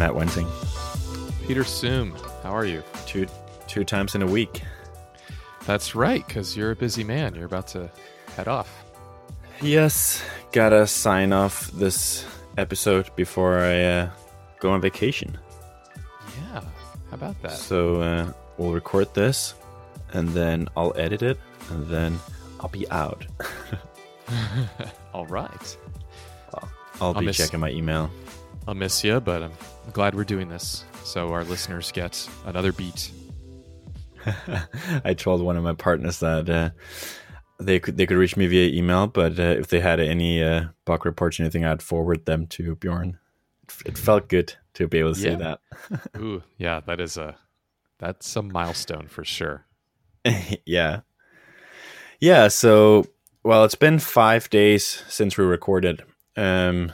Matt Wensing. Peter Suhm, how are you? Two two times in a week. That's right, because you're a busy man. You're about to head off. Yes, gotta sign off this episode before I uh, go on vacation. Yeah, how about that? So uh, we'll record this, and then I'll edit it, and then I'll be out. All right. I'll, I'll be miss- checking my email. I'll miss you, but I'm glad we're doing this so our listeners get another beat. I told one of my partners that uh, they could they could reach me via email, but uh, if they had any uh, bug reports or anything, I'd forward them to Bjorn. It felt good to be able to say that. Ooh, yeah, that is a that's a milestone for sure. yeah, yeah. So, well, it's been five days since we recorded, um,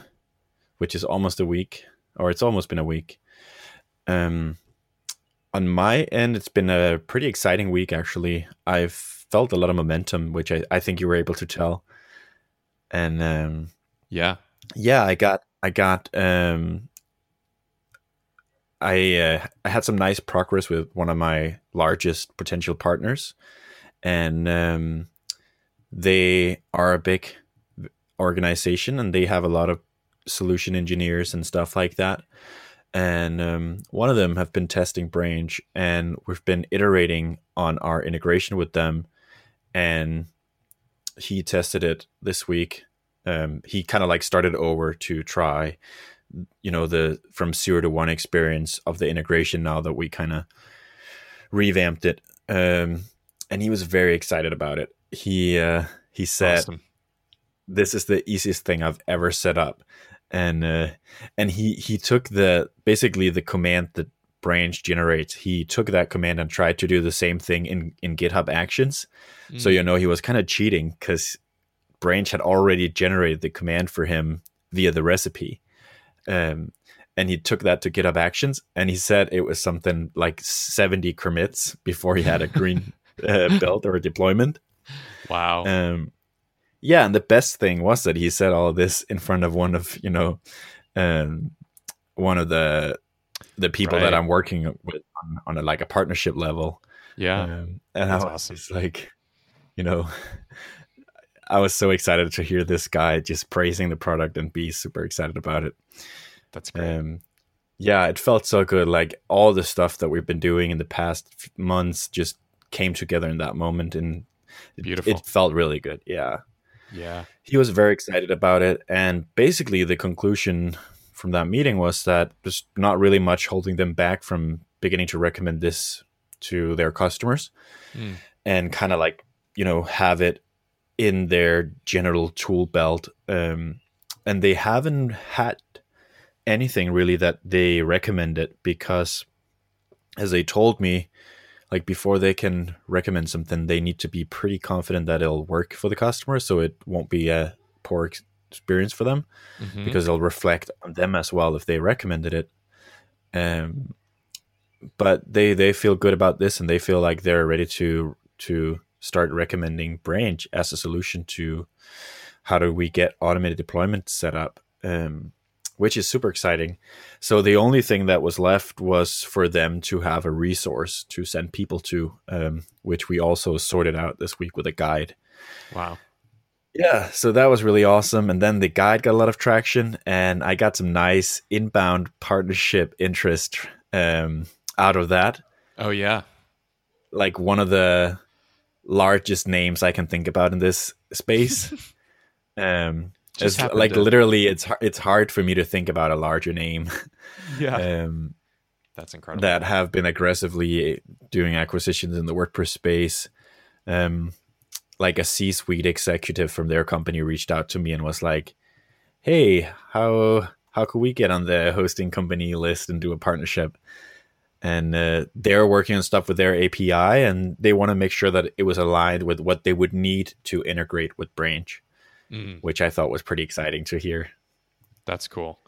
which is almost a week, or it's almost been a week. Um, on my end, it's been a pretty exciting week, actually. I've felt a lot of momentum, which I, I think you were able to tell. And um, Yeah. yeah, I got, I got, um, I, uh, I had some nice progress with one of my largest potential partners, and um, they are a big organization, and they have a lot of solution engineers and stuff like that and um, one of them have been testing Branch, and we've been iterating on our integration with them. And he tested it this week. Um, he kind of like started over to try, you know, the from zero to one experience of the integration. Now that we kind of revamped it, um, and he was very excited about it. He uh, he said, Awesome. this is the easiest thing I've ever set up. And uh, and he he took the basically the command that branch generates. He took that command and tried to do the same thing in in GitHub Actions. So Mm. you know he was kind of cheating because branch had already generated the command for him via the recipe. Um, and he took that to GitHub Actions, and he said it was something like seventy commits before he had a green uh, build or a deployment. Wow. Um, yeah, and the best thing was that he said all of this in front of one of you know, um, one of the the people that I'm working with on, on a, like a partnership level. yeah. Um, and That's I was awesome. like, you know, I was so excited to hear this guy just praising the product and be super excited about it. That's great. Um, yeah, it felt so good. Like all the stuff that we've been doing in the past months just came together in that moment, and it, Beautiful. it felt really good. Yeah yeah. he was very excited about it and basically the conclusion from that meeting was that there's not really much holding them back from beginning to recommend this to their customers Mm. and kind of like you know have it in their general tool belt um, and they haven't had anything really that they recommended because as they told me like before they can recommend something they need to be pretty confident that it'll work for the customer so it won't be a poor experience for them Mhm. because it'll reflect on them as well if they recommended it um but they they feel good about this and they feel like they're ready to to start recommending branch as a solution to how do we get automated deployment set up um which is super exciting so the only thing that was left was for them to have a resource to send people to um, which we also sorted out this week with a guide Wow. yeah, so that was really awesome. And then the guide got a lot of traction, and I got some nice inbound partnership interest um, out of that. Oh yeah. Like one of the largest names I can think about in this space. um, Just it's like to- literally, it's it's hard for me to think about a larger name Yeah. um, That's incredible. that have been aggressively doing acquisitions in the WordPress space. Um, like a C-suite executive from their company reached out to me and was like, "Hey, how how could we get on the hosting company list and do a partnership?" And uh, they're working on stuff with their API, and they want to make sure that it was aligned with what they would need to integrate with Branch, Mm, which I thought was pretty exciting to hear. that's cool.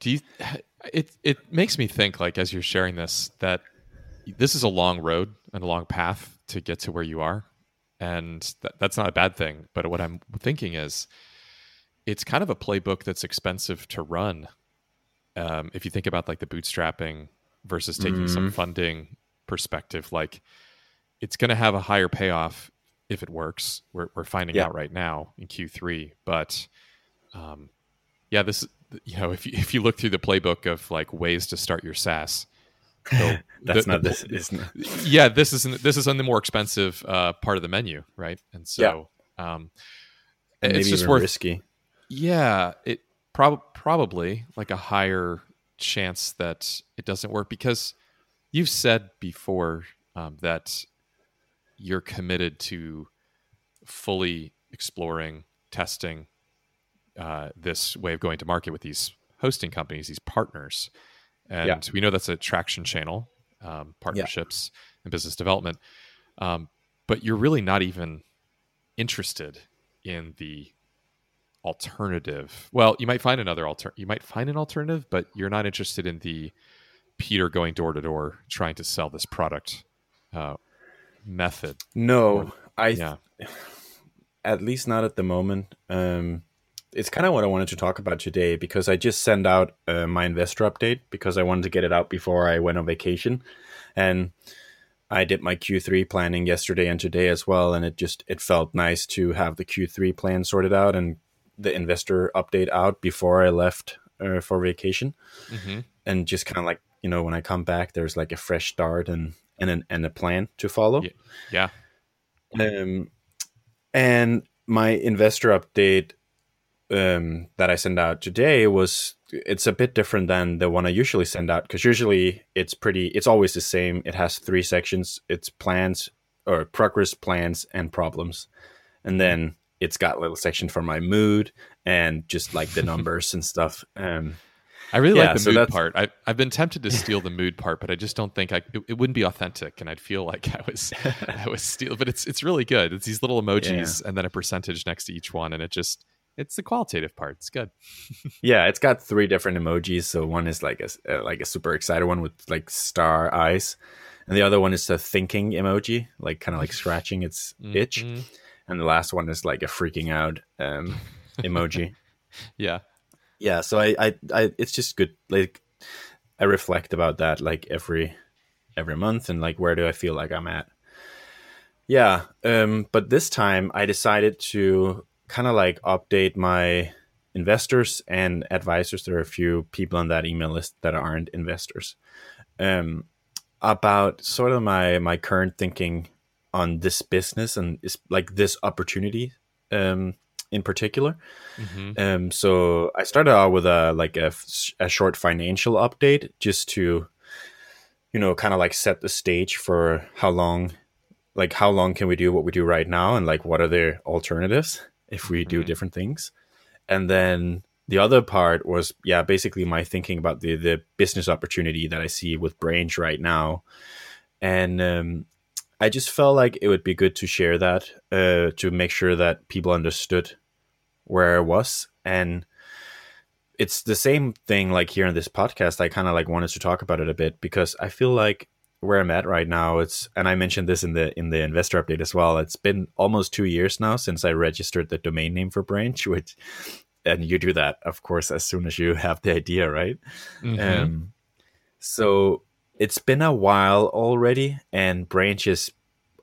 Do you? It it makes me think like as you're sharing this that this is a long road and a long path to get to where you are, and that, that's not a bad thing. But what I'm thinking is, it's kind of a playbook that's expensive to run um, if you think about like the bootstrapping versus taking some Mm-hmm. funding perspective, like it's going to have a higher payoff if it works. We're, we're finding Yeah. out right now in Q3, but um, yeah, this you know if you, if you look through the playbook of like ways to start your SaaS, the- That's the- not the- this. Isn't yeah, this is this is on the more expensive uh, part of the menu, right? And so um, and it's just worth risky. yeah, it prob- probably like a higher chance that it doesn't work because you've said before um, that you're committed to fully exploring, testing uh, this way of going to market with these hosting companies, these partners, and Yeah. we know that's a traction channel, um, partnerships and business development. Um, but you're really not even interested in the alternative. Well, you might find another alter. You might find an alternative, but you're not interested in the Peter going door to door trying to sell this product uh, method. No, I Yeah. at least not at the moment. Um, it's kind of what I wanted to talk about today because I just sent out uh, my investor update because I wanted to get it out before I went on vacation, and I did my Q3 planning yesterday and today as well, and it just it felt nice to have the Q3 plan sorted out and the investor update out before I left uh, for vacation, hmm and just kind of like you know when I come back, there's like a fresh start and and an, and a plan to follow. Yeah. Um, and my investor update um, that I sent out today was it's a bit different than the one I usually send out because usually it's pretty it's always the same. It has three sections. It's plans or progress, plans, and problems, and then it's got a little section for my mood and just like the numbers and stuff. Um, I really Yeah, like the so mood part. I, I've been tempted to steal the mood part, but I just don't think I. It, it wouldn't be authentic, and I'd feel like I was, I was steal. But it's it's really good. It's these little emojis and then a percentage next to each one, and it just it's the qualitative part. It's good. Yeah, it's got three different emojis. So one is like a uh, like a super excited one with like star eyes, and the other one is a thinking emoji, like kind of like scratching its itch, Mhm. and the last one is like a freaking out um, emoji. Yeah. Yeah, so I, I I it's just good. Like I reflect about that like every every month and like where do I feel like I'm at. Yeah, um, but this time I decided to kind of like update my investors and advisors. There are a few people on that email list that aren't investors. Um, about sort of my my current thinking on this business and is like this opportunity um, in particular. hmm Um, so I started out with a like a short financial update just to, you know, kind of like set the stage for how long, like how long can we do what we do right now, and like what are the alternatives if we do Mhm. different things, and then the other part was yeah basically my thinking about the the business opportunity that I see with Branch right now, and um, I just felt like it would be good to share that uh, to make sure that people understood where I was. And it's the same thing like here in this podcast. I kind of like wanted to talk about it a bit because I feel like where I'm at right now, it's and I mentioned this in the in the investor update as well. It's been almost two years now since I registered the domain name for Branch, which and you do that, of course, as soon as you have the idea, right? Mhm. Um, so it's been a while already, and Branch is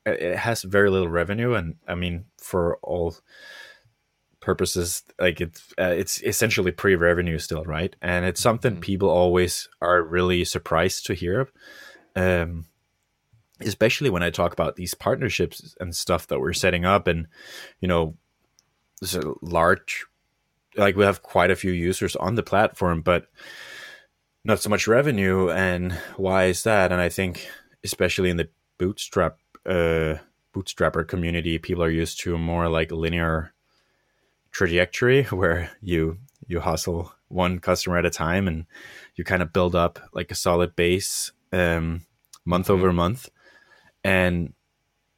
it has very little revenue, and I mean for all purposes, like it's uh, it's essentially pre-revenue still, right? And it's something Mhm. people always are really surprised to hear, um, especially when I talk about these partnerships and stuff that we're setting up, and you know, there's a large, like we have quite a few users on the platform, but not so much revenue and why is that and i think especially in the bootstrap uh bootstrapper community people are used to more like linear trajectory where you you hustle one customer at a time and you kind of build up like a solid base um month Mhm. over month and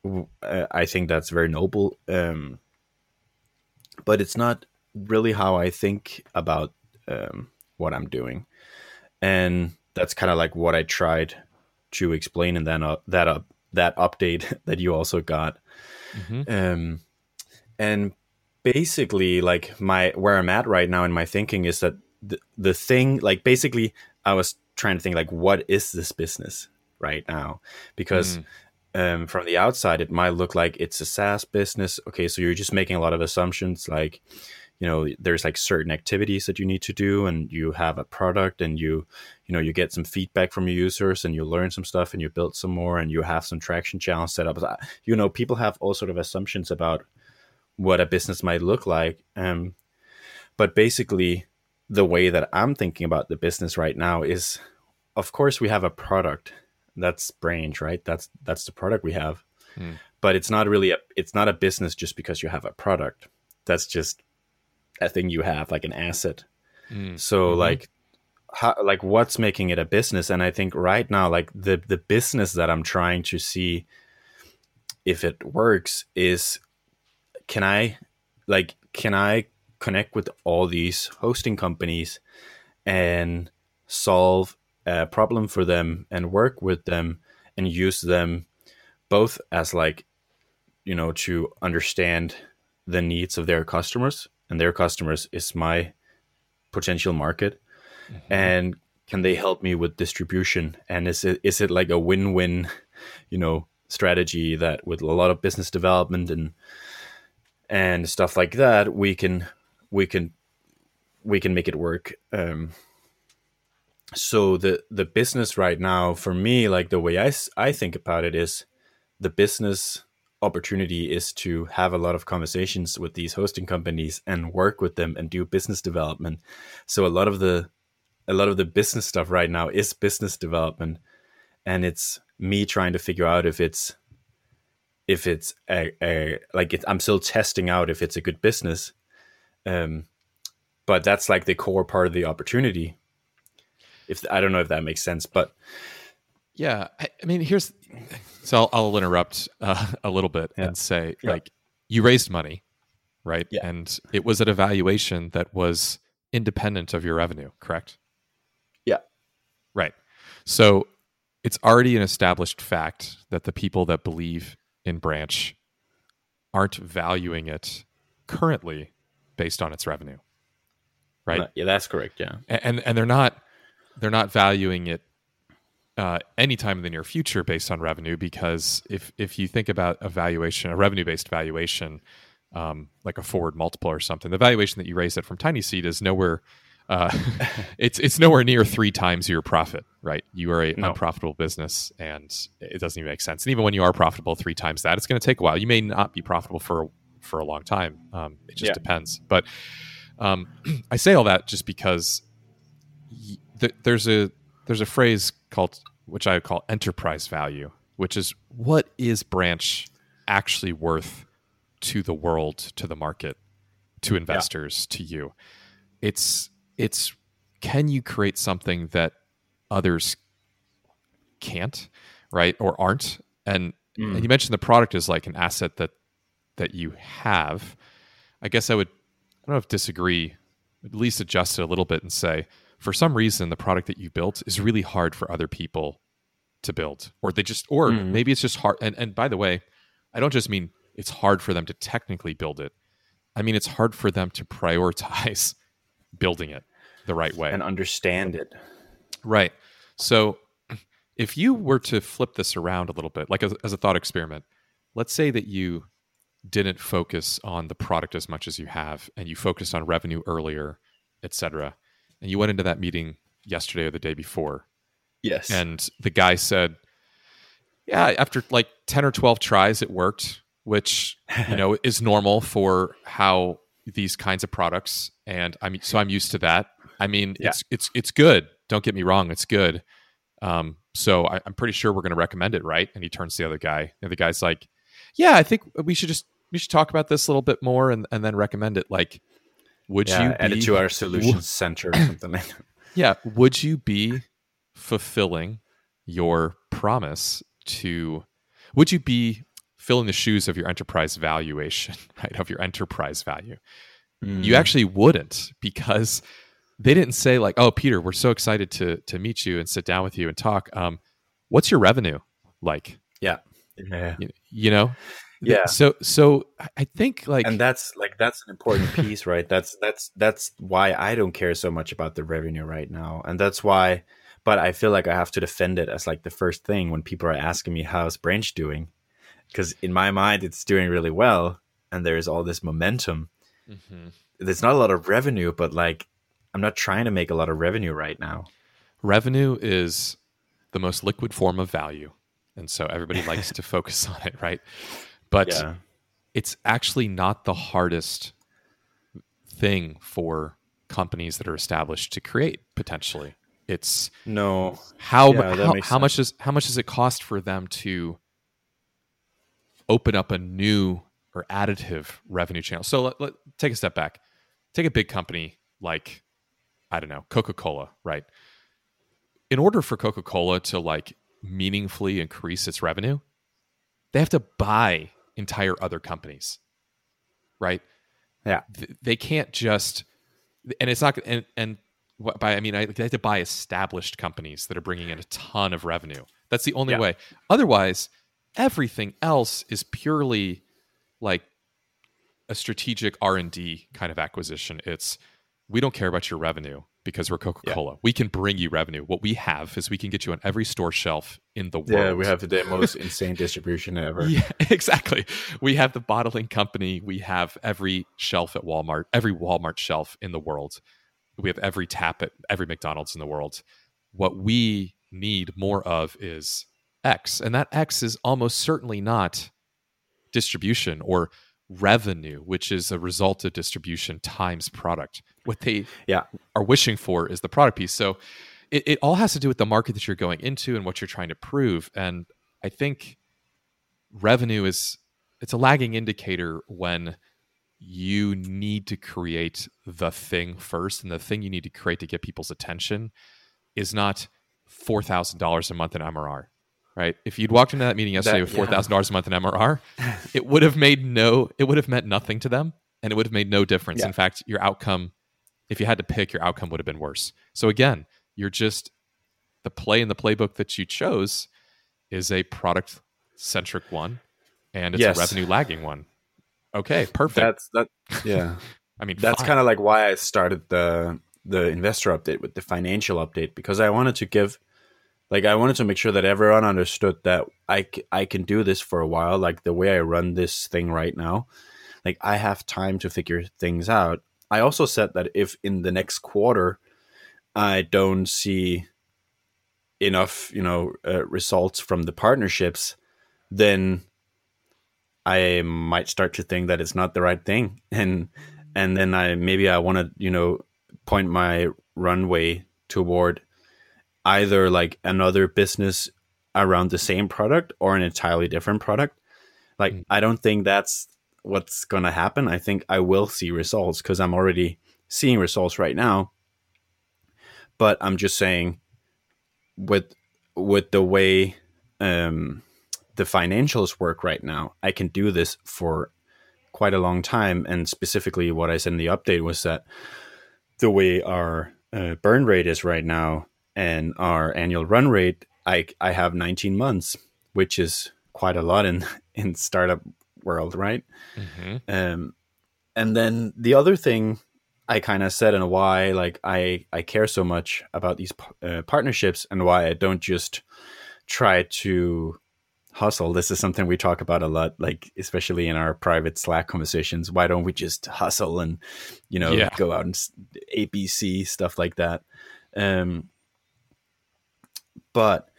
w- uh, i think that's very noble um but it's not really how i think about um what i'm doing and that's kind of like what I tried to explain in that uh, that up that update that you also got. Mhm. Um, and basically, like my where I'm at right now in my thinking is that the, the thing like basically I was trying to think like what is this business right now because Mm. um, from the outside it might look like it's a SaaS business. Okay, so you're just making a lot of assumptions like you know there's like certain activities that you need to do and you have a product and you you know you get some feedback from your users and you learn some stuff and you build some more and you have some traction channels set up you know people have all sort of assumptions about what a business might look like um, but basically the way that i'm thinking about the business right now is of course we have a product that's branch right that's that's the product we have Hmm. but it's not really a it's not a business just because you have a product that's just a thing you have like an asset Mm. so Mhm. like how, like what's making it a business and i think right now like the the business that i'm trying to see if it works is can i like can i connect with all these hosting companies and solve a problem for them and work with them and use them both as like you know to understand the needs of their customers? And their customers is my potential market. Mm-hmm. and can they help me with distribution? And is it is it like a win-win you know strategy that with a lot of business development and and stuff like that we can we can we can make it work. Um so the the business right now for me like the way I I think about it is the business opportunity is to have a lot of conversations with these hosting companies and work with them and do business development. So a lot of the a lot of the business stuff right now is business development and it's me trying to figure out if it's if it's a, a like it, i'm still testing out if it's a good business um but that's like the core part of the opportunity if i don't know if that makes sense but Yeah, I, I mean, here's so I'll, I'll interrupt uh, a little bit Yeah. and say, Yeah. like, you raised money, right? Yeah. And it was at a valuation that was independent of your revenue, correct? Yeah. Right. So it's already an established fact that the people that believe in Branch aren't valuing it currently based on its revenue, right? uh, yeah that's correct yeah and and they're not they're not valuing it uh, anytime in the near future based on revenue because if if you think about a valuation a revenue based valuation um, like a forward multiple or something the valuation that you raise it from TinySeed is nowhere uh, it's it's nowhere near three times your profit right you are a No. unprofitable business and it doesn't even make sense and even when you are profitable three times that it's going to take a while you may not be profitable for for a long time um, it just Yeah. depends but um, I say all that just because th- there's a there's a phrase called which I call enterprise value, which is what is branch actually worth to the world, to the market, to investors, to you. It's it's can you create something that others can't, right, or aren't? And, Mm. and you mentioned the product is like an asset that that you have. I guess I would I don't know if disagree, at least adjust it a little bit and say, for some reason, the product that you built is really hard for other people to build, or they just, or Mhm. maybe it's just hard. And, and by the way, I don't just mean it's hard for them to technically build it. I mean it's hard for them to prioritize building it the right way. and understand it Right. So if you were to flip this around a little bit, like as, as a thought experiment, let's say that you didn't focus on the product as much as you have and you focused on revenue earlier, et cetera. And you went into that meeting yesterday or the day before yes and the guy said, "Yeah, after like 10 or 12 tries it worked, which, you know, is normal for how these kinds of products and I'm so I'm used to that. I mean, Yeah. it's it's it's good. Don't get me wrong, it's good. Um, so I, I'm pretty sure we're going to recommend it, right? And he turns to the other guy, and the guy's like, "Yeah, I think we should just we should talk about this a little bit more, and and then recommend it." Like, would yeah, you add it to our solutions center or something like that yeah, would you be fulfilling your promise to? Would you be filling the shoes of your enterprise valuation, right? Of your enterprise value? You Mm. actually wouldn't because they didn't say like, "Oh, Peter, we're so excited to to meet you and sit down with you and talk." Um, what's your revenue like? yeah You, you know, Yeah. So so I think like and that's like that's an important piece, right? That's that's that's why I don't care so much about the revenue right now, and that's why. But I feel like I have to defend it as like the first thing when people are asking me how's Branch doing, because in my mind it's doing really well, and there's all this momentum. Mm-hmm. There's not a lot of revenue, but like I'm not trying to make a lot of revenue right now. Revenue is the most liquid form of value, and so everybody likes to focus on it, right? But yeah. it's actually not the hardest thing for companies that are established to create potentially. It's no how yeah, how, how much does how much does it cost for them to open up a new or additive revenue channel? So let, let take a step back. Take a big company like I don't know Coca Cola, right? In order for Coca Cola to like meaningfully increase its revenue, they have to buy entire other companies, right? Yeah, they can't just, and it's not, and and by I mean I, they have to buy established companies that are bringing in a ton of revenue. That's the only yeah. way. Otherwise, everything else is purely like a strategic R and D kind of acquisition. It's we don't care about your revenue because we're Coca Cola. Yeah. We can bring you revenue. What we have is we can get you on every store shelf in the world. Yeah, we have the most insane distribution ever. Yeah, exactly. We have the bottling company. We have every shelf at Walmart, every Walmart shelf in the world. We have every tap at every McDonald's in the world. What we need more of is X. And that X is almost certainly not distribution or revenue, which is a result of distribution times product. What they yeah. are wishing for is the product piece. So it, it all has to do with the market that you're going into and what you're trying to prove. And I think revenue is it's a lagging indicator when you need to create the thing first and the thing you need to create to get people's attention is not $4000 a month in mrr right? If you'd walked into that meeting yesterday that, with four thousand yeah. dollars a month in MRR, it would have made no, it would have meant nothing to them, and it would have made no difference. Yeah. In fact, your outcome, if you had to pick, your outcome would have been worse. So again, you're just the play in the playbook that you chose is a product centric one, and it's yes. a revenue lagging one. Okay, perfect. That's that. Yeah, I mean, that's kind of like why I started the the investor update with the financial update because I wanted to give like I wanted to make sure that everyone understood that I, I can do this for a while like the way I run this thing right now like I have time to figure things out. I also said that if in the next quarter I don't see enough you know uh, results from the partnerships then I might start to think that it's not the right thing. And and then I maybe I want to you know point my runway toward either like another business around the same product or an entirely different product. Like, mm. I don't think that's what's going to happen. I think I will see results because I'm already seeing results right now. But I'm just saying, with with the way um, the financials work right now, I can do this for quite a long time. And specifically, what I said in the update was that the way our uh, burn rate is right now, and our annual run rate, I I have 19 months, which is quite a lot in in startup world, right? Mm-hmm. Um, and then the other thing I kind of said and why like I I care so much about these uh, partnerships and why I don't just try to hustle. This is something we talk about a lot, like especially in our private Slack conversations. Why don't we just hustle and you know yeah. go out and ABC stuff like that? Um, but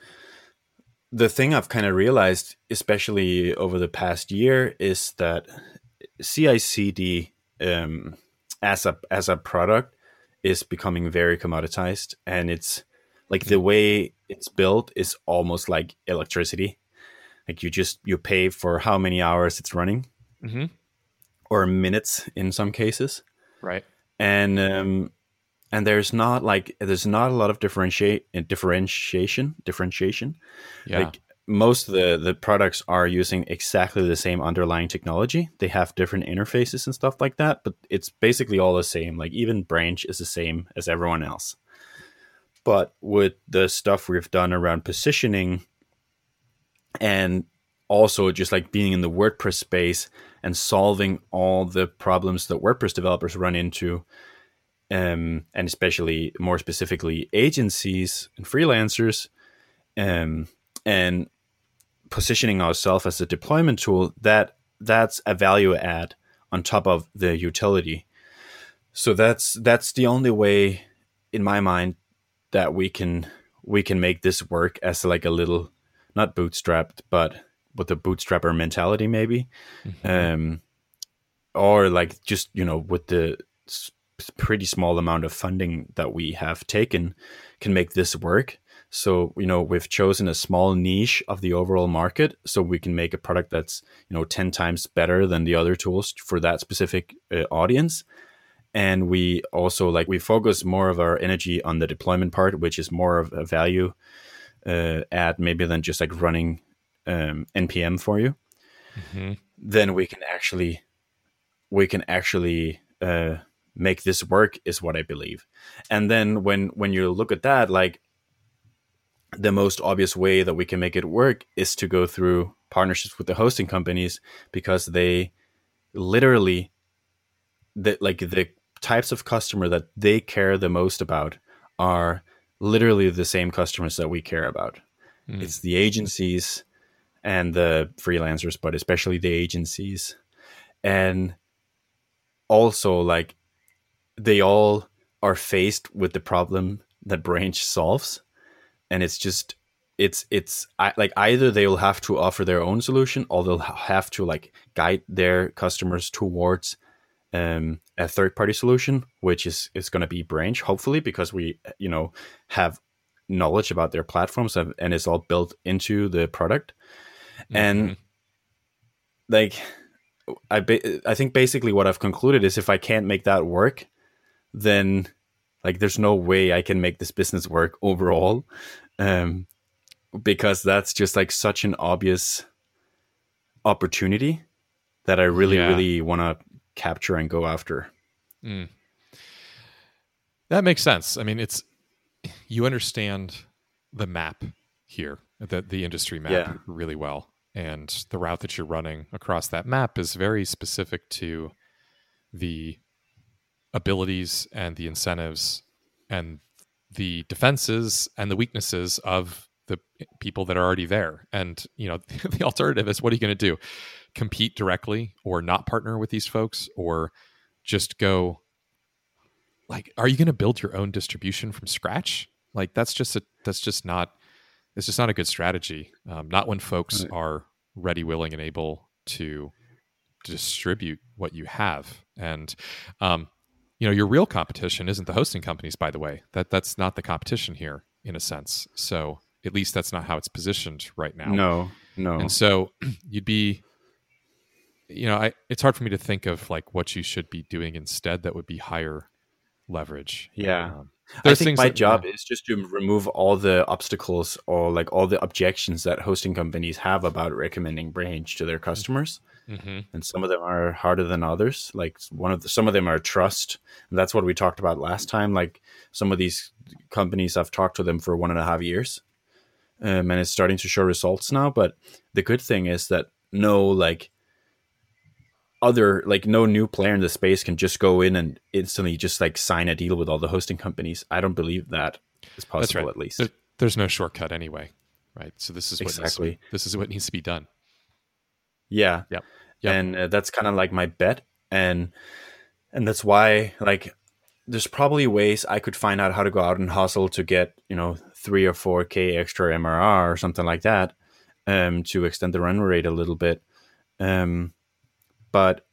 the thing I've kind of realized, especially over the past year, is that CI/CD um, as a as a product is becoming very commoditized, and it's like the way it's built is almost like electricity. Like you just you pay for how many hours it's running, mm-hmm. or minutes in some cases, right? And um, and there's not like there's not a lot of differentiate uh, differentiation differentiation. Yeah. like most of the the products are using exactly the same underlying technology. They have different interfaces and stuff like that but it's basically all the same. Like even branch is the same as everyone else. But with the stuff we've done around positioning and also just like being in the WordPress space and solving all the problems that WordPress developers run into, um, and especially more specifically agencies and freelancers, um, and positioning ourselves as a deployment tool that that's a value add on top of the utility. So that's that's the only way, in my mind, that we can we can make this work as like a little not bootstrapped, but with the bootstrapper mentality, maybe, mm-hmm. um, or like just you know with the pretty small amount of funding that we have taken, can make this work. So you know we've chosen a small niche of the overall market, so we can make a product that's you know ten times better than the other tools for that specific uh, audience. And we also like we focus more of our energy on the deployment part, which is more of a value uh, add maybe than just like running um, npm for you. Mm-hmm. Then we can actually we can actually uh, make this work is what I believe. And then when when you look at that, like the most obvious way that we can make it work is to go through partnerships with the hosting companies because they literally the like the types of customer that they care the most about are literally the same customers that we care about. Mm. It's the agencies and the freelancers, but especially the agencies. And also like they all are faced with the problem that Branch solves and it's just it's it's like either they will have to offer their own solution or they'll have to like guide their customers towards um, a third party solution which is is going to be branch hopefully because we you know have knowledge about their platforms and, and it's all built into the product mm-hmm. and like i ba- i think basically what i've concluded is if i can't make that work then like there's no way i can make this business work overall um, because that's just like such an obvious opportunity that I really, yeah. really want to capture and go after. Mm. That makes sense. I mean, it's you understand the map here, the the industry map yeah. really well, and the route that you're running across that map is very specific to the abilities and the incentives and the defenses and the weaknesses of the people that are already there. And you know, the alternative is what are you going to do? Compete directly or not partner with these folks or just go like are you going to build your own distribution from scratch? Like that's just a that's just not it's just not a good strategy. Um, not when folks right. are ready, willing, and able to distribute what you have. And um, you know your real competition isn't the hosting companies by the way. That that's not the competition here in a sense. So at least that's not how it's positioned right now. No no. And so you'd be you know I, it's hard for me to think of like what you should be doing instead that would be higher leverage. Yeah. Um, I think my that, job yeah. is just to remove all the obstacles or like all the objections that hosting companies have about recommending Branch to their customers. Mm-hmm. And some of them are harder than others. Like one of the, some of them are trust. And that's what we talked about last time. Like some of these companies, I've talked to them for one and a half years, um, and it's starting to show results now. But the good thing is that no like other like no new player in the space can just go in and instantly just like sign a deal with all the hosting companies. I don't believe that is possible. Right. At least there, there's no shortcut anyway, right? So this is what exactly be, this is what needs to be done. Yeah. Yeah. Yep. And uh, that's kind of like my bet. And, and that's why like there's probably ways I could find out how to go out and hustle to get, you know, three or 4K extra MRR or something like that um, to extend the run rate a little bit. Um, but,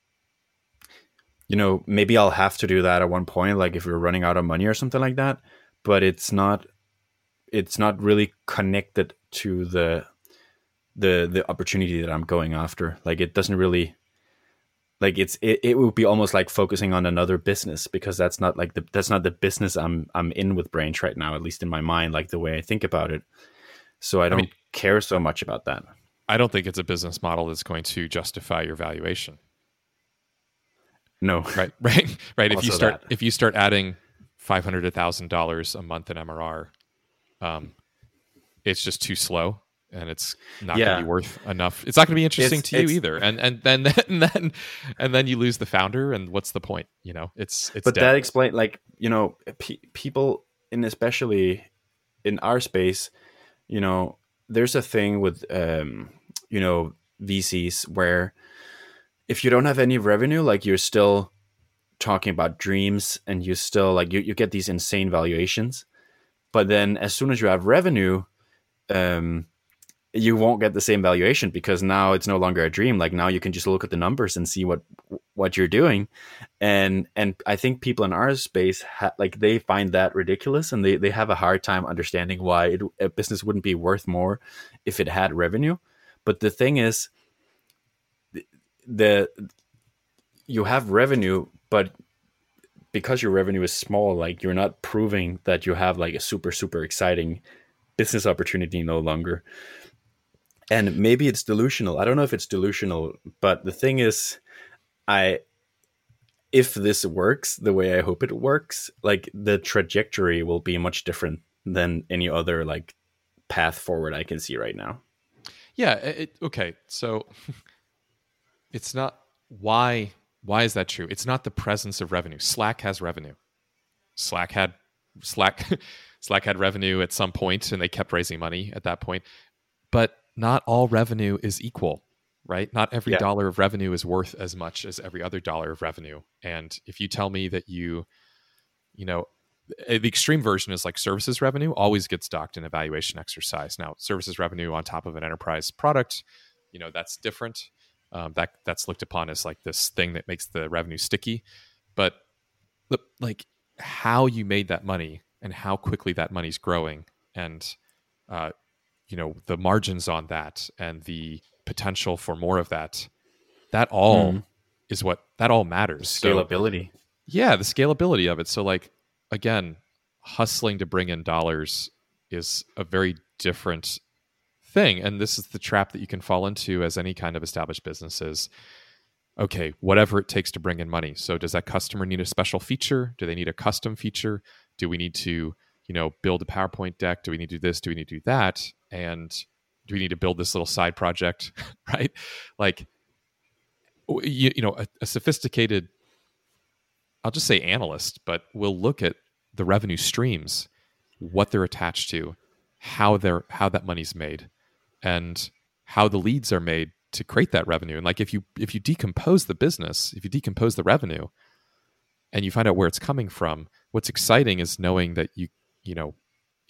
you know, maybe I'll have to do that at one point, like if we're running out of money or something like that. But it's not, it's not really connected to the the the opportunity that I'm going after. Like it doesn't really like it's it, it would be almost like focusing on another business because that's not like the that's not the business I'm I'm in with Branch right now, at least in my mind, like the way I think about it. So I don't I mean, care so much about that. I don't think it's a business model that's going to justify your valuation. No. Right. Right. Right. if you start that. if you start adding five hundred to thousand dollars a month in MRR, um, it's just too slow and it's not Yeah. going to be worth enough. It's not going to be interesting It's- to you either. And and then and then and then you lose the founder, and what's the point? You know, it's it's but dead. that explain like you know pe- people in especially in our space you know there's a thing with um you know vcs where if you don't have any revenue like you're still talking about dreams and you still like you, you get these insane valuations. But then as soon as you have revenue um you won't get the same valuation because now it's no longer a dream. Like now you can just look at the numbers and see what what you're doing. And and i think people in our space ha- like they find that ridiculous and they, they have a hard time understanding why it, a business wouldn't be worth more if it had revenue. But the thing is the, you have revenue but because your revenue is small like you're not proving that you have like a super super exciting business opportunity no longer and maybe it's delusional i don't know if it's delusional but the thing is i if this works the way i hope it works like the trajectory will be much different than any other like path forward i can see right now Yeah. It, okay. So it's not why. Why is that true? It's not the presence of revenue. Slack has revenue. Slack had Slack. Slack had revenue at some point, and they kept raising money at that point. But not all revenue is equal, right? Not every Yeah. dollar of revenue is worth as much as every other dollar of revenue. And if you tell me that you, you know, uh, the extreme version is like services revenue always gets docked in evaluation exercise. Now, services revenue on top of an enterprise product, you know, that's different. Um, that that's looked upon as like this thing that makes the revenue sticky. But the, like how you made that money and how quickly that money's growing, and uh, you know the margins on that and the potential for more of that, that all Mhm. is what that all matters. So- scalability yeah the scalability of it so like again hustling to bring in dollars is a very different thing and this is the trap that you can fall into as any kind of established business is okay whatever it takes to bring in money. So does that customer need a special feature? Do they need a custom feature? Do we need to you know build a powerpoint deck? Do we need to do this? Do we need to do that? And do we need to build this little side project right? Like you, you know a, a sophisticated I'll just say analyst, but we'll look at the revenue streams, what they're attached to, how they're how that money's made, and how the leads are made to create that revenue. And like if you if you decompose the business, if you decompose the revenue, and you find out where it's coming from, what's exciting is knowing that you you know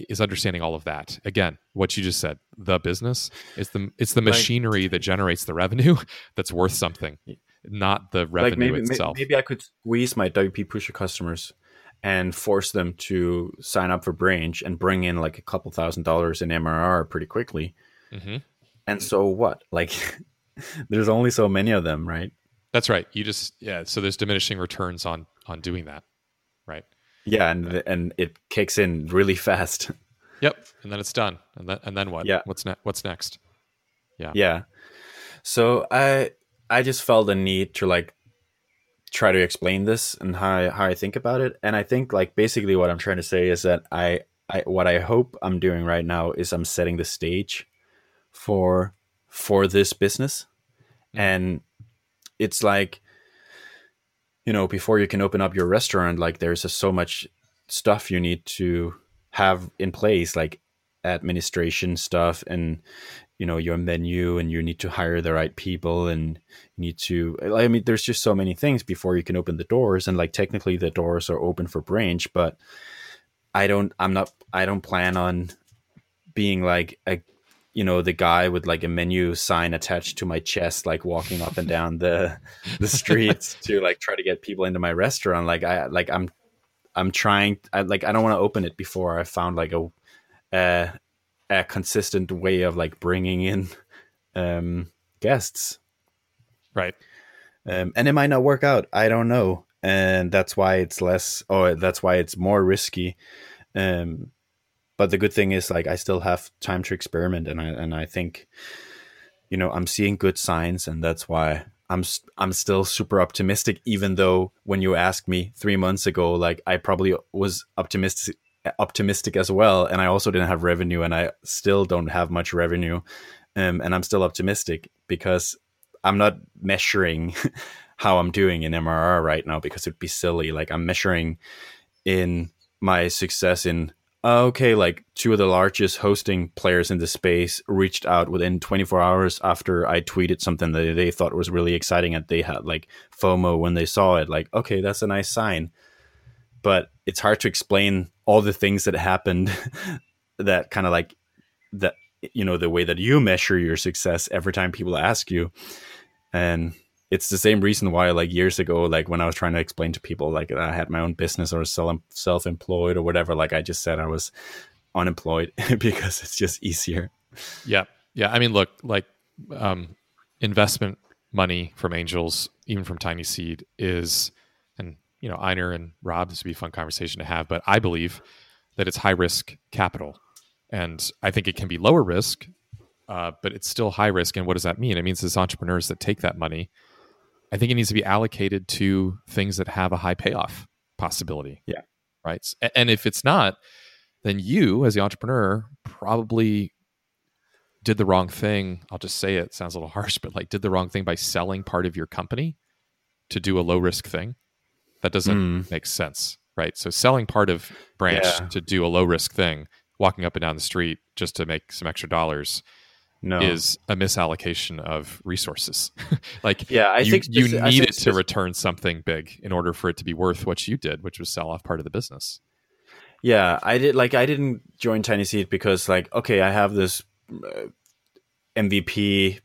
is understanding all of that. Again, what you just said, the business is the it's the Like- machinery that generates the revenue that's worth something, not the revenue like maybe itself. maybe I could squeeze my WP pusher customers and force them to sign up for Branch and bring in like a couple thousand dollars in MRR pretty quickly. Hmm And so what? Like, there's only so many of them, right? That's right. You just yeah. So there's diminishing returns on on doing that, right? Yeah, and and it kicks in really fast. Yep. And then it's done. And then and then what? Yeah. What's next? What's next? yeah. Yeah. So I I just felt a need to like try to explain this and how I, how I think about it. And I think like basically what I'm trying to say is that I I what I hope I'm doing right now is I'm setting the stage for for this business. Mm-hmm. And it's like you know, before you can open up your restaurant, like there's just so much stuff you need to have in place, like administration stuff and you know your menu and you need to hire the right people and you need to i mean there's just so many things before you can open the doors and like technically the doors are open for branch but i don't i'm not i don't plan on being like a you know the guy with like a menu sign attached to my chest like walking up and down the the streets to like try to get people into my restaurant like i like i'm i'm trying I, like i don't want to open it before i found like a uh, a consistent way of like bringing in um, guests. Right. Um, and it might not work out. I don't know, and that's why it's less, or that's why it's more risky. Um, but the good thing is, like, I still have time to experiment, and I and I think, you know, I'm seeing good signs, and that's why I'm I'm still super optimistic. Even though when you asked me three months ago, like, I probably was optimistic optimistic as well, and I also didn't have revenue, and I still don't have much revenue, um, and I'm still optimistic because I'm not measuring how I'm doing in MRR right now because it'd be silly. Like I'm measuring in my success in okay, like two of the largest hosting players in the space reached out within 24 hours after I tweeted something that they thought was really exciting and they had like FOMO when they saw it. Like, okay, that's a nice sign. But it's hard to explain all the things that happened that kind of like that, you know, the way that you measure your success every time people ask you. And it's the same reason why like years ago like when i was trying to explain to people like i had my own business or self-employed or whatever like i just said i was unemployed because it's just easier. Yeah. Yeah. I mean look like um, investment money from angels even from TinySeed is and you know einar and rob this would be a fun conversation to have but i believe that it's high risk capital. And i think it can be lower risk uh, but it's still high risk. And what does that mean? It means it's entrepreneurs that take that money I think it needs to be allocated to things that have a high payoff possibility. Yeah. Right. And if it's not, then you, as the entrepreneur, probably did the wrong thing. I'll just say it, sounds a little harsh, but like did the wrong thing by selling part of your company to do a low risk thing. That doesn't mm. make sense. Right. So selling part of branch yeah. to do a low risk thing, walking up and down the street just to make some extra dollars no. is a misallocation of resources. like, yeah, I you, think you need it to return something big in order for it to be worth what you did, which was sell off part of the business. Yeah, I did. Like, I didn't join TinySeed because, like, okay, I have this uh, MVP.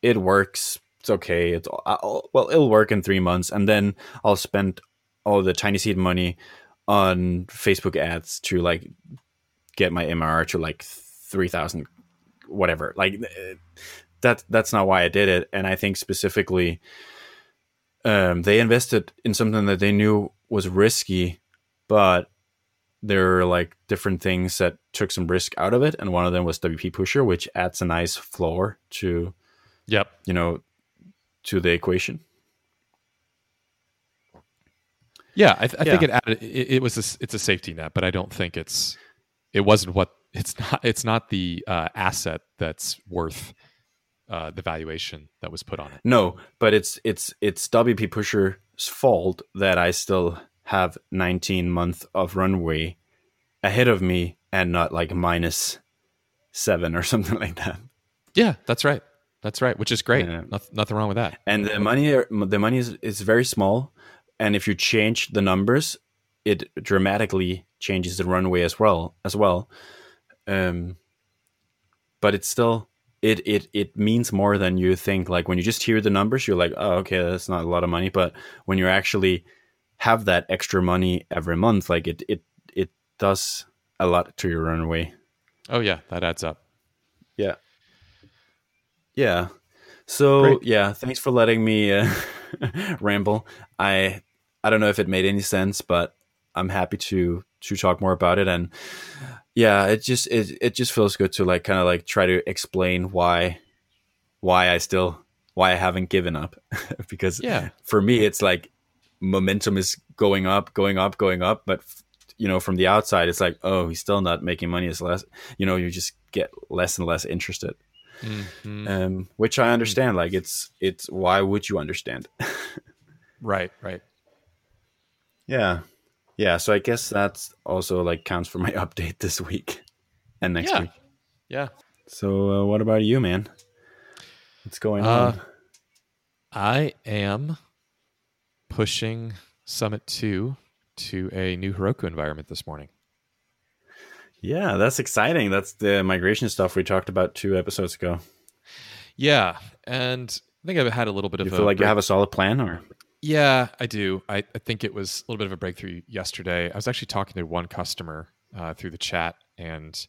It works. It's okay. It's I'll, well, it'll work in three months, and then I'll spend all the TinySeed money on Facebook ads to like get my MRR to like three thousand whatever. Like that that's not why I did it. And I think specifically um, they invested in something that they knew was risky, but there are like different things that took some risk out of it, and one of them was WP Pusher, which adds a nice floor to, yep, you know, to the equation. Yeah, I, th- I yeah. think it added. It, it was a, it's a safety net, but I don't think it's it wasn't what it's not it's not the uh, asset that's worth uh, the valuation that was put on it. No, but it's it's it's WP Pusher's fault that I still have 19 month of runway ahead of me and not like minus seven or something like that. Yeah, that's right. That's right, which is great. Yeah. Nothing, nothing wrong with that. And the money, the money is, is very small, and if you change the numbers, it dramatically changes the runway as well. As well, um, but it's still it it it means more than you think. Like when you just hear the numbers, you're like, oh, okay, that's not a lot of money. But when you actually have that extra money every month, like it it it does a lot to your runway. Oh yeah, that adds up. Yeah. Yeah. So Great. yeah, thanks for letting me uh, ramble. I I don't know if it made any sense, but I'm happy to to talk more about it. And yeah, it just it it just feels good to like kind of like try to explain why why I still why I haven't given up because yeah, for me it's like momentum is going up, going up, going up, but you know from the outside it's like oh he's still not making money. It's less you know you just get less and less interested. Mm-hmm. Um, which I understand. Like it's it's why would you understand? right, right. Yeah yeah, so I guess that's also like counts for my update this week and next yeah. week. Yeah. So uh, what about you, man? What's going uh, on? I am pushing Summit 2 to a new Heroku environment this morning. Yeah, that's exciting. That's the migration stuff we talked about two episodes ago. Yeah, and I think I've had a little bit you of. You feel like break. you have a solid plan, or yeah, I do. I, I, think it was a little bit of a breakthrough yesterday. I was actually talking to one customer uh, through the chat, and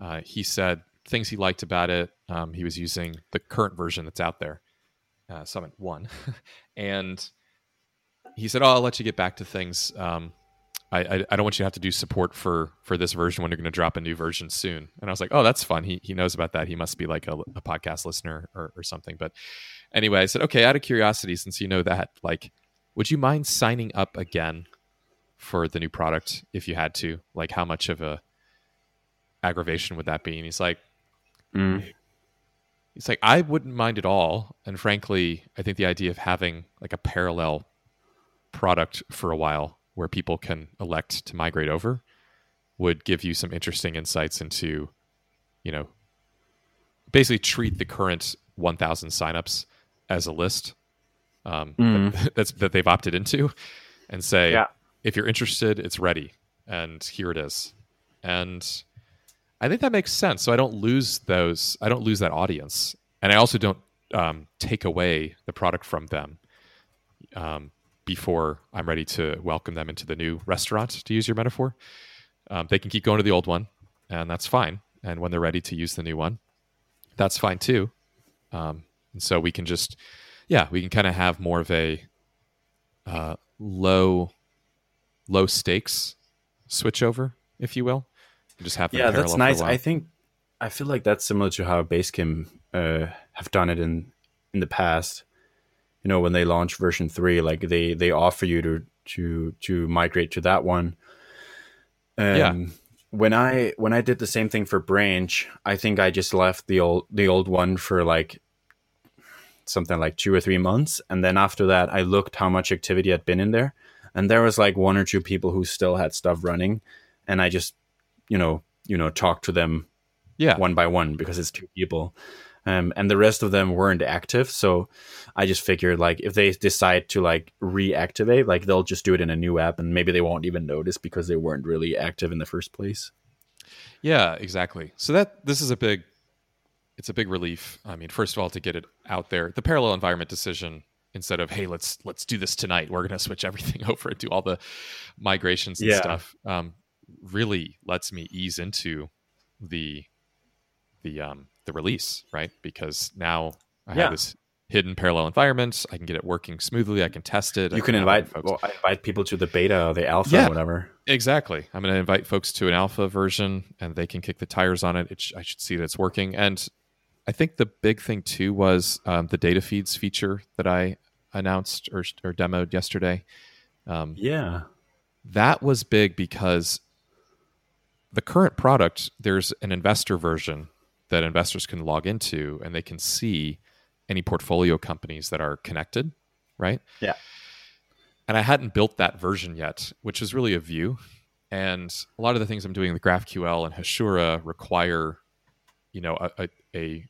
uh, he said things he liked about it. Um, he was using the current version that's out there, uh, Summit 1. and he said, Oh, I'll let you get back to things. Um, I, I, I, don't want you to have to do support for for this version when you're going to drop a new version soon. And I was like, oh, that's fun. He he knows about that. He must be like a, a podcast listener or, or something. But anyway, I said, okay, out of curiosity, since you know that, like, would you mind signing up again for the new product if you had to? Like, how much of a aggravation would that be? And he's like, Mm. he's like, I wouldn't mind at all. And frankly, I think the idea of having like a parallel product for a while where people can elect to migrate over would give you some interesting insights into, you know, basically treat the current 1,000 signups as a list um, Mm. that, that's that they've opted into, and say, Yeah. if you're interested, it's ready, and here it is. And I think that makes sense. So I don't lose those. I don't lose that audience, and I also don't um, take away the product from them um, before I'm ready to welcome them into the new restaurant. To use your metaphor, um, they can keep going to the old one, and that's fine. And when they're ready to use the new one, that's fine too. Um, and so we can just, yeah, we can kind of have more of a uh, low, low stakes switch over, if you will. Just have Yeah, that's nice. I think I feel like that's similar to how Basecamp uh, have done it in in the past. You know, when they launch version three, like they they offer you to to to migrate to that one. Um, Yeah. When I when I did the same thing for Branch, I think I just left the old the old one for like something like two or three months, and then after that, I looked how much activity had been in there, and there was like one or two people who still had stuff running, and I just you know you know talked to them yeah, one by one because it's two people um, and the rest of them weren't active so i just figured like if they decide to like reactivate like they'll just do it in a new app and maybe they won't even notice because they weren't really active in the first place Yeah, exactly. So that this is a big it's a big relief. I mean, first of all to get it out there. The parallel environment decision instead of hey, let's let's do this tonight. We're going to switch everything over and do all the migrations and Yeah. stuff. Um, really lets me ease into the the um the release, right? Because now I Yeah. have this hidden parallel environment. I can get it working smoothly. I can test it. I you can have invite folks. well, I invite people to the beta or the alpha Yeah. or whatever Exactly. I'm going to invite folks to an alpha version and they can kick the tires on it. it sh- I should see that it's working. And I think the big thing too was um, the data feeds feature that I announced or, or demoed yesterday. Um, yeah that was big because the current product, there's an investor version that investors can log into and they can see any portfolio companies that are connected, right? Yeah. And I hadn't built that version yet, which is really a view. And a lot of the things I'm doing with GraphQL and Hasura require, you know, a, a, a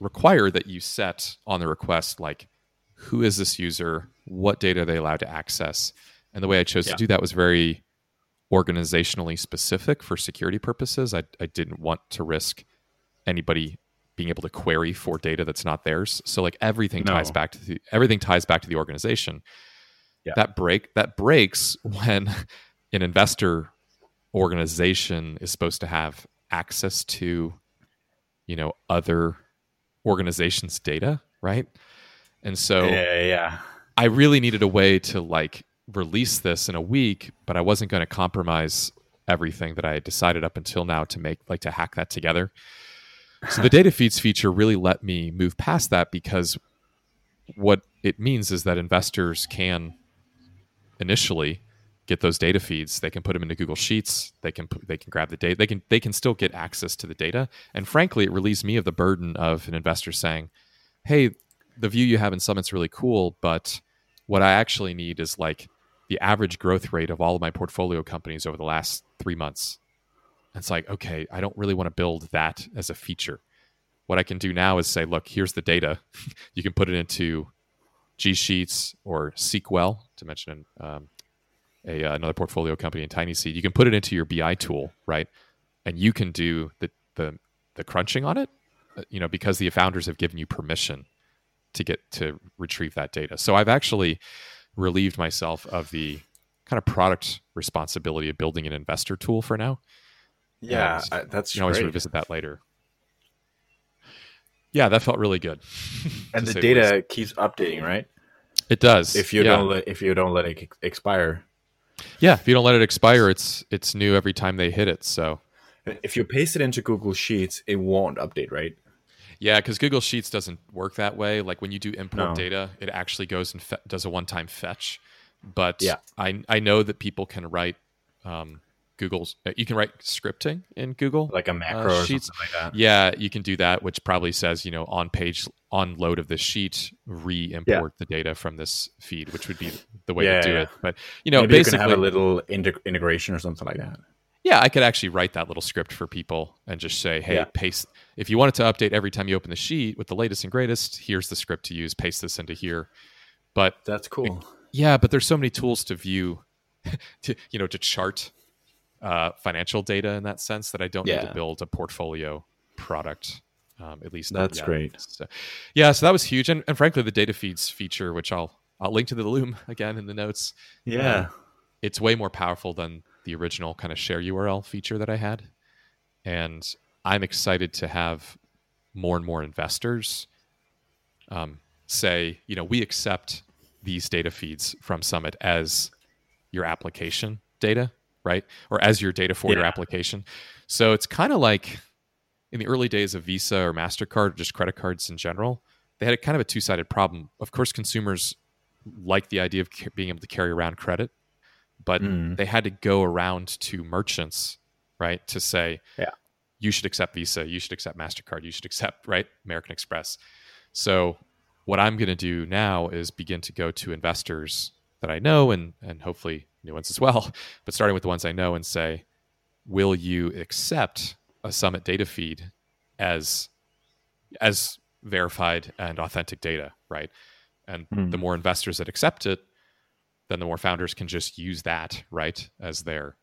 require that you set on the request like who is this user, what data are they allowed to access, and the way I chose Yeah. to do that was very organizationally specific for security purposes. I, I didn't want to risk anybody being able to query for data that's not theirs. So like everything No. ties back to the everything ties back to the organization. Yeah. That break that breaks when an investor organization is supposed to have access to you know other organizations data, right? And so yeah yeah I really needed a way to like release this in a week, but I wasn't going to compromise everything that I had decided up until now to make like to hack that together. So the data feeds feature really let me move past that because what it means is that investors can initially get those data feeds. They can put them into Google Sheets. They can put, they can grab the data. They can they can still get access to the data. And frankly, it relieves me of the burden of an investor saying, "Hey, the view you have in Summit's really cool, but what I actually need is like the average growth rate of all of my portfolio companies over the last three months." It's like, okay, I don't really want to build that as a feature. What I can do now is say, look, here's the data. you can put it into G Sheets or SeekWell, to mention um, a, uh, another portfolio company in TinySeed. You can put it into your BI tool, right? And you can do the the, the crunching on it, uh, you know, because the founders have given you permission to get to retrieve that data. So I've actually relieved myself of the kind of product responsibility of building an investor tool for now. Yeah I, that's You can always great. revisit that later. Yeah, that felt really good. and the the least. data keeps updating right it does. if you yeah. don't let if you don't let it expire yeah, if you don't let it expire, it's it's new every time they hit it. So if you paste it into google sheets it won't update right Yeah, because Google Sheets doesn't work that way. Like when you do import No. data, it actually goes and fe- does a one-time fetch. but Yeah. I I know that people can write um, Google's. uh, You can write scripting in Google. like a macro or sheets. something like that. yeah, you can do that, which probably says you know on page on load of this sheet re-import the data from this feed, which would be the way Yeah, to do yeah. it. But you know, Maybe you basically, can have a little integ- integration or something like that. yeah, I could actually write that little script for people and just say, hey, Yeah. paste. If you wanted to update every time you open the sheet with the latest and greatest, here's the script to use. Paste this into here. But That's cool. yeah, but there's so many tools to view, to you know, to chart uh, financial data in that sense that I don't need to build a portfolio product. Um, at least That's great. So, yeah, so that was huge, and, and frankly, the data feeds feature, which I'll I'll link to the Loom again in the notes. Yeah. It's way more powerful than the original kind of share URL feature that I had, and I'm excited to have more and more investors um, say, you know, we accept these data feeds from Summit as your application data, right? Or as your data for your application. So it's kind of like in the early days of Visa or MasterCard, or just credit cards in general, they had a kind of a two sided problem. Of course, consumers like the idea of ca- being able to carry around credit, but Mm. they had to go around to merchants, right, to say, Yeah. you should accept Visa, you should accept MasterCard, you should accept, right, American Express. So what I'm going to do now is begin to go to investors that I know and and hopefully new ones as well, but starting with the ones I know and say, will you accept a Summit data feed as as verified and authentic data, right? And Hmm. the more investors that accept it, then the more founders can just use that, right, as their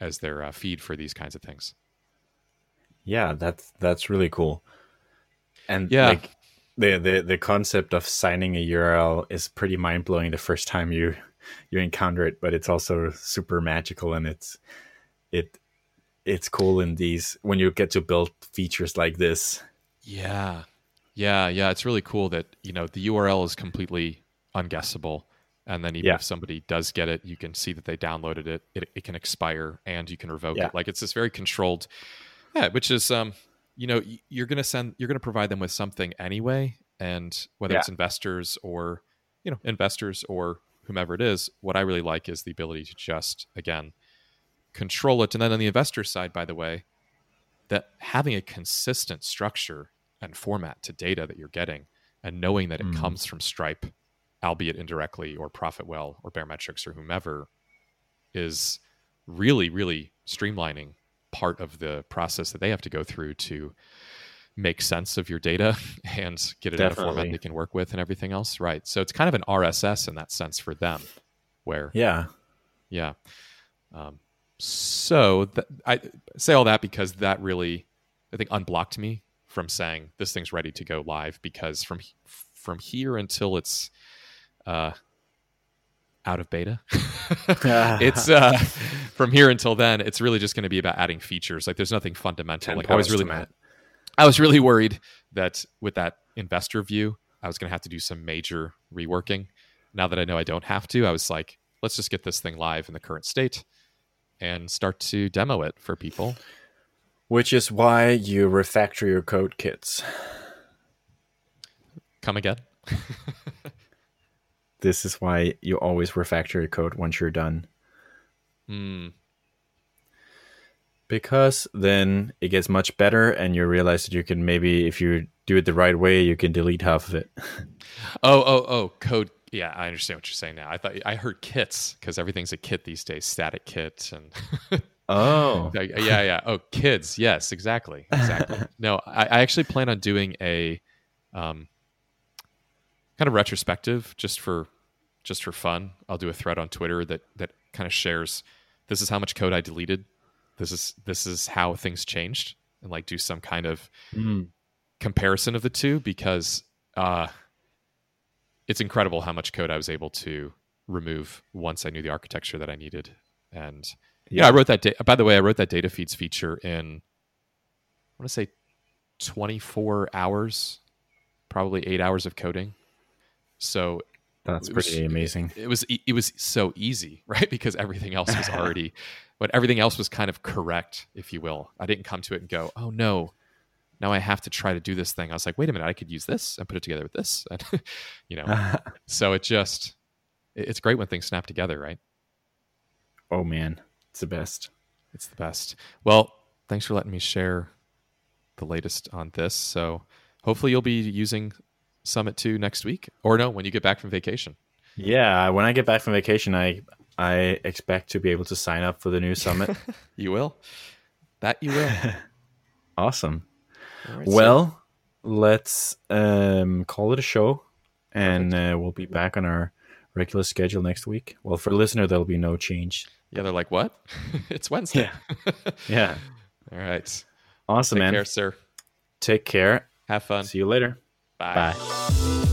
as their uh, feed for these kinds of things. Yeah, that's that's really cool. And Yeah. like the, the the concept of signing a URL is pretty mind blowing the first time you you encounter it, but it's also super magical and it's it it's cool in these when you get to build features like this. Yeah. Yeah, yeah, it's really cool that, you know, the URL is completely unguessable. And then even Yeah. if somebody does get it, you can see that they downloaded it. It, it can expire and you can revoke Yeah. it. Like it's this very controlled Yeah, which is um, you know, you're gonna send you're gonna provide them with something anyway. And whether Yeah. it's investors or you know, investors or whomever it is, what I really like is the ability to just again control it. And then on the investor side, by the way, that having a consistent structure and format to data that you're getting and knowing that it Mm. comes from Stripe, albeit indirectly, or Profitwell or Baremetrics or whomever, is really, really streamlining part of the process that they have to go through to make sense of your data and get it in a format they can work with and everything else. Right. So it's kind of an RSS in that sense for them, where Yeah. yeah. Um, so th- I say all that because that really, I think, unblocked me from saying this thing's ready to go live. Because from from here until it's uh, out of beta, it's uh, from here until then, it's really just going to be about adding features. Like there's nothing fundamental. Like I was really. I was really worried that with that investor view, I was going to have to do some major reworking. Now that I know I don't have to, I was like, let's just get this thing live in the current state and start to demo it for people. Which is why you refactor your code kits. Come again? This is why you always refactor your code once you're done. Hmm. Because then it gets much better and you realize that you can maybe if you do it the right way, you can delete half of it. Oh, oh, oh, code. Yeah, I understand what you're saying now. I thought I heard kits because everything's a kit these days, StaticKit and Oh. Yeah, yeah, yeah. Oh, kids. Yes, exactly, exactly. no, I, I actually plan on doing a um, kind of retrospective just for just for fun. I'll do a thread on Twitter that that kind of shares this is how much code I deleted. This is this is how things changed, and like do some kind of Mm. comparison of the two because uh, it's incredible how much code I was able to remove once I knew the architecture that I needed. And yeah, I wrote that. Da- by the way, I wrote that data feeds feature in I want to say 24 hours, probably eight hours of coding. So That's it was- pretty amazing. it was e- it was so easy, right? Because everything else was already, but everything else was kind of correct, if you will. I didn't come to it and go, "Oh no, now I have to try to do this thing." I was like, "Wait a minute, I could use this and put it together with this," and you know. so it just it's great when things snap together, right? Oh man, it's the best. It's the best. Well, thanks for letting me share the latest on this. So hopefully you'll be using Summit 2 next week or no, when you get back from vacation. Yeah, when I get back from vacation, I I expect to be able to sign up for the new Summit. you will. That you will. awesome. Right, well, so. let's um, call it a show and uh, we'll be back on our regular schedule next week. Well, for listener, there'll be no change. Yeah, they're like, "What? it's Wednesday." Yeah. yeah. All right. Awesome, Take man. Care, sir. Take care. Have fun. See you later. Bye. Bye.